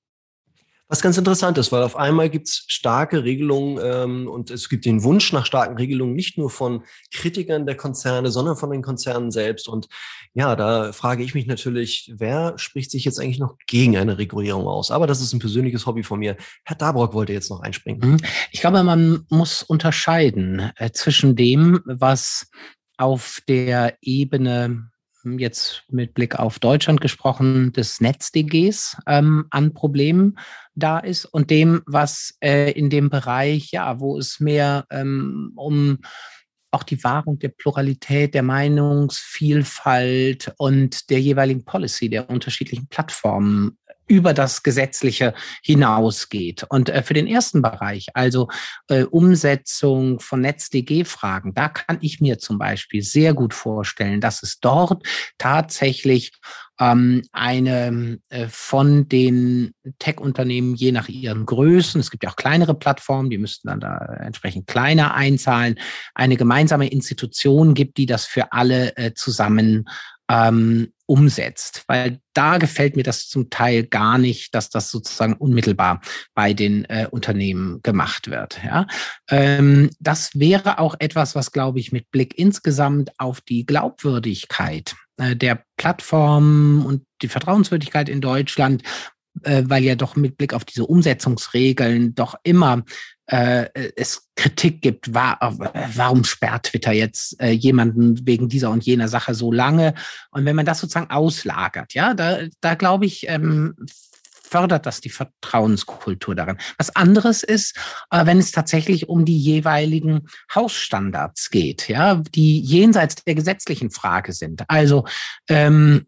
Was ganz interessant ist, weil auf einmal gibt es starke Regelungen ähm, und es gibt den Wunsch nach starken Regelungen nicht nur von Kritikern der Konzerne, sondern von den Konzernen selbst. Und ja, da frage ich mich natürlich, wer spricht sich jetzt eigentlich noch gegen eine Regulierung aus? Aber das ist ein persönliches Hobby von mir. Herr Dabrock wollte jetzt noch einspringen. Mhm. Ich glaube, man muss unterscheiden äh, zwischen dem, was auf der Ebene jetzt mit Blick auf Deutschland gesprochen, des NetzDGs ähm, an Problemen da ist und dem, was äh, in dem Bereich, ja, wo es mehr ähm, um auch die Wahrung der Pluralität, der Meinungsvielfalt und der jeweiligen Policy der unterschiedlichen Plattformen über das Gesetzliche hinausgeht. Und äh, für den ersten Bereich, also äh, Umsetzung von NetzDG-Fragen, da kann ich mir zum Beispiel sehr gut vorstellen, dass es dort tatsächlich ähm, eine äh, von den Tech-Unternehmen je nach ihren Größen, es gibt ja auch kleinere Plattformen, die müssten dann da entsprechend kleiner einzahlen, eine gemeinsame Institution gibt, die das für alle äh, zusammen ähm, umsetzt, weil da gefällt mir das zum Teil gar nicht, dass das sozusagen unmittelbar bei den äh, Unternehmen gemacht wird. Ja? Ähm, das wäre auch etwas, was, glaube ich, mit Blick insgesamt auf die Glaubwürdigkeit äh, der Plattform und die Vertrauenswürdigkeit in Deutschland äh, weil ja doch mit Blick auf diese Umsetzungsregeln doch immer äh, es Kritik gibt, war, warum sperrt Twitter jetzt äh, jemanden wegen dieser und jener Sache so lange? Und wenn man das sozusagen auslagert, ja, da, da glaube ich, ähm, fördert das die Vertrauenskultur darin. Was anderes ist, äh, wenn es tatsächlich um die jeweiligen Hausstandards geht, ja, die jenseits der gesetzlichen Frage sind. Also ähm,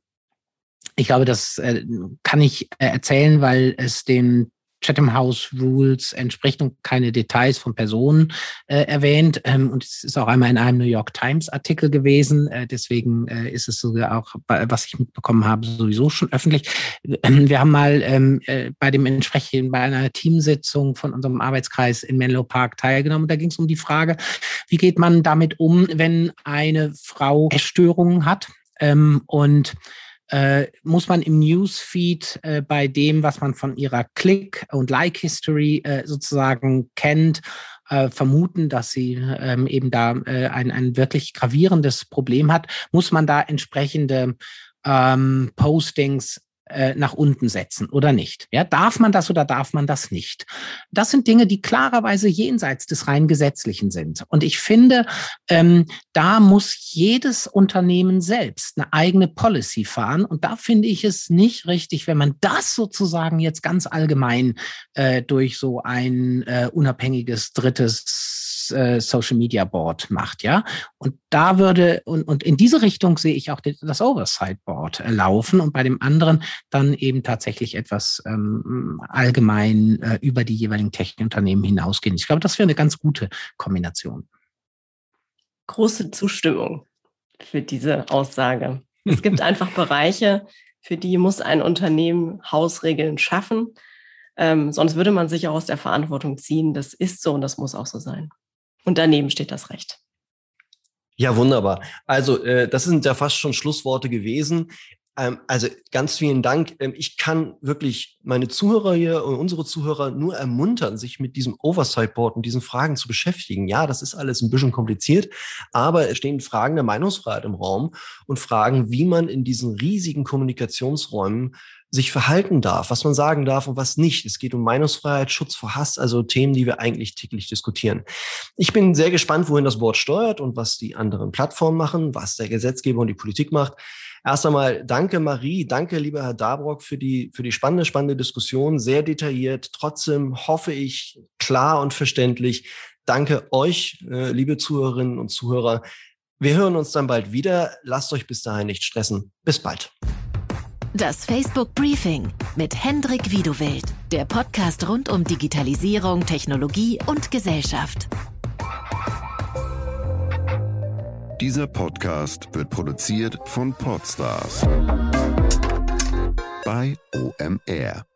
ich glaube, das äh, kann ich äh, erzählen, weil es den Chatham House Rules entspricht und keine Details von Personen äh, erwähnt. Ähm, und es ist auch einmal in einem New York Times Artikel gewesen. Äh, deswegen äh, ist es sogar auch, was ich mitbekommen habe, sowieso schon öffentlich. Ähm, wir haben mal ähm, äh, bei dem entsprechenden, bei einer Teamsitzung von unserem Arbeitskreis in Menlo Park teilgenommen. Da ging es um die Frage, wie geht man damit um, wenn eine Frau Essstörungen hat ähm, und äh, muss man im Newsfeed äh, bei dem, was man von ihrer Click- und Like-History äh, sozusagen kennt, äh, vermuten, dass sie ähm, eben da äh, ein, ein wirklich gravierendes Problem hat, muss man da entsprechende ähm, Postings äh, nach unten setzen oder nicht? Ja, darf man das oder darf man das nicht? Das sind Dinge, die klarerweise jenseits des rein gesetzlichen sind. Und ich finde, ähm, da muss jedes Unternehmen selbst eine eigene Policy fahren. Und da finde ich es nicht richtig, wenn man das sozusagen jetzt ganz allgemein äh, durch so ein äh, unabhängiges drittes äh, Social Media Board macht, ja. Und da würde, und, und in diese Richtung sehe ich auch das Oversight Board äh, laufen und bei dem anderen dann eben tatsächlich etwas ähm, allgemein äh, über die jeweiligen Technikunternehmen hinausgehen. Ich glaube, das wäre eine ganz gute Kombination. Große Zustimmung für diese Aussage. Es gibt einfach Bereiche, für die muss ein Unternehmen Hausregeln schaffen. Ähm, sonst würde man sich auch aus der Verantwortung ziehen. Das ist so und das muss auch so sein. Und daneben steht das Recht. Ja, wunderbar. Also, äh, das sind ja fast schon Schlussworte gewesen. Ähm, also ganz vielen Dank. Ähm, ich kann wirklich meine Zuhörer hier und unsere Zuhörer nur ermuntern, sich mit diesem Oversight Board und diesen Fragen zu beschäftigen. Ja, das ist alles ein bisschen kompliziert, aber es stehen Fragen der Meinungsfreiheit im Raum und Fragen, wie man in diesen riesigen Kommunikationsräumen sich verhalten darf, was man sagen darf und was nicht. Es geht um Meinungsfreiheit, Schutz vor Hass, also Themen, die wir eigentlich täglich diskutieren. Ich bin sehr gespannt, wohin das Board steuert und was die anderen Plattformen machen, was der Gesetzgeber und die Politik macht. Erst einmal danke Marie, danke lieber Herr Dabrock für die, für die spannende, spannende Diskussion, sehr detailliert. Trotzdem hoffe ich klar und verständlich. Danke euch, äh, liebe Zuhörerinnen und Zuhörer. Wir hören uns dann bald wieder. Lasst euch bis dahin nicht stressen. Bis bald. Das Facebook Briefing mit Hendrik Wiedewild, der Podcast rund um Digitalisierung, Technologie und Gesellschaft. Dieser Podcast wird produziert von Podstars bei OMR.